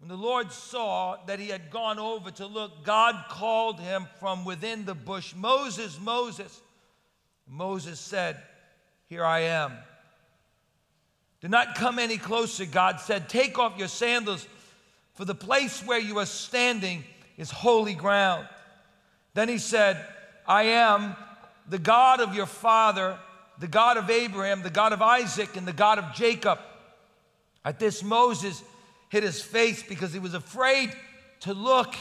When the Lord saw that he had gone over to look, God called him from within the bush, Moses, Moses. Moses said, Here I am. Do not come any closer, God said. Take off your sandals, for the place where you are standing is holy ground. Then he said, I am the God of your father, the God of Abraham, the God of Isaac, and the God of Jacob. At this, Moses hid his face because he was afraid to look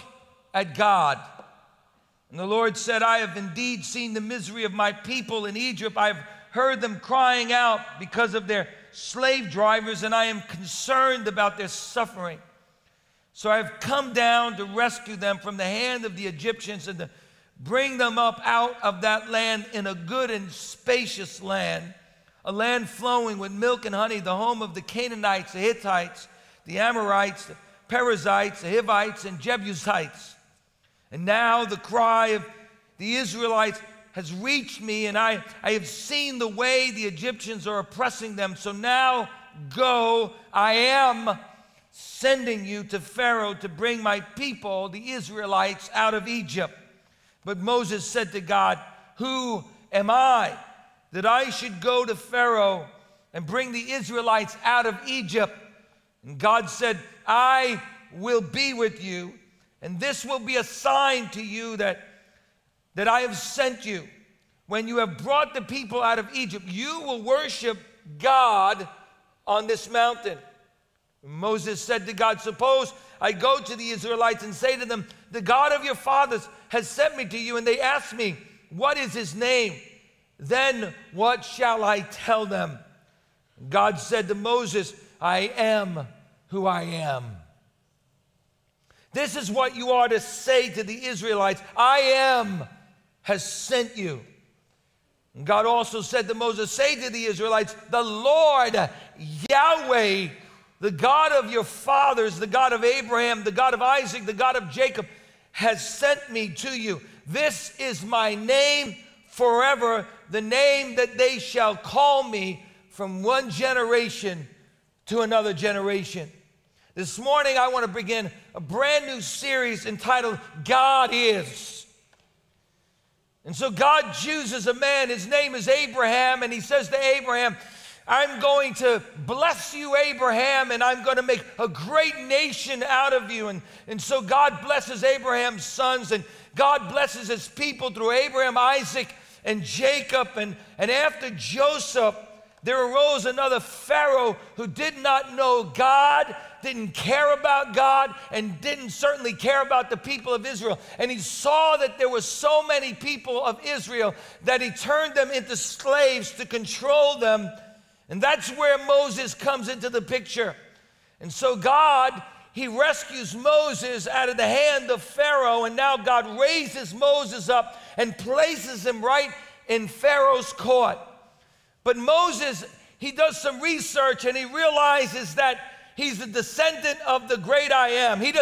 at God. And the Lord said, I have indeed seen the misery of my people in Egypt. I have heard them crying out because of their slave drivers, and I am concerned about their suffering. So I have come down to rescue them from the hand of the Egyptians and to bring them up out of that land in a good and spacious land, a land flowing with milk and honey, the home of the Canaanites, the Hittites, the Amorites, the Perizzites, the Hivites, and Jebusites. And now the cry of the Israelites has reached me, and I, I have seen the way the Egyptians are oppressing them. So now go, I am sending you to Pharaoh to bring my people, the Israelites, out of Egypt. But Moses said to God, Who am I that I should go to Pharaoh and bring the Israelites out of Egypt? And God said, I will be with you, and this will be a sign to you that that I have sent you. When you have brought the people out of Egypt, you will worship God on this mountain. Moses said to God, Suppose I go to the Israelites and say to them, The God of your fathers has sent me to you, and they ask me, What is his name? Then what shall I tell them? God said to Moses, I am who I am. This is what you are to say to the Israelites I am has sent you. And God also said to Moses, Say to the Israelites, The Lord Yahweh, the God of your fathers, the God of Abraham, the God of Isaac, the God of Jacob, has sent me to you. This is my name forever, the name that they shall call me from one generation to another generation. This morning, I want to begin a brand new series entitled God Is. And so God chooses a man, his name is Abraham, and he says to Abraham, I'm going to bless you, Abraham, and I'm going to make a great nation out of you. And, and so God blesses Abraham's sons, and God blesses his people through Abraham, Isaac, and Jacob. And, and after Joseph, there arose another Pharaoh who did not know God, didn't care about God, and didn't certainly care about the people of Israel. And he saw that there were so many people of Israel that he turned them into slaves to control them. And that's where Moses comes into the picture. And so God, he rescues Moses out of the hand of Pharaoh, and now God raises Moses up and places him right in Pharaoh's court. But Moses, he does some research and he realizes that he's a descendant of the great I am. He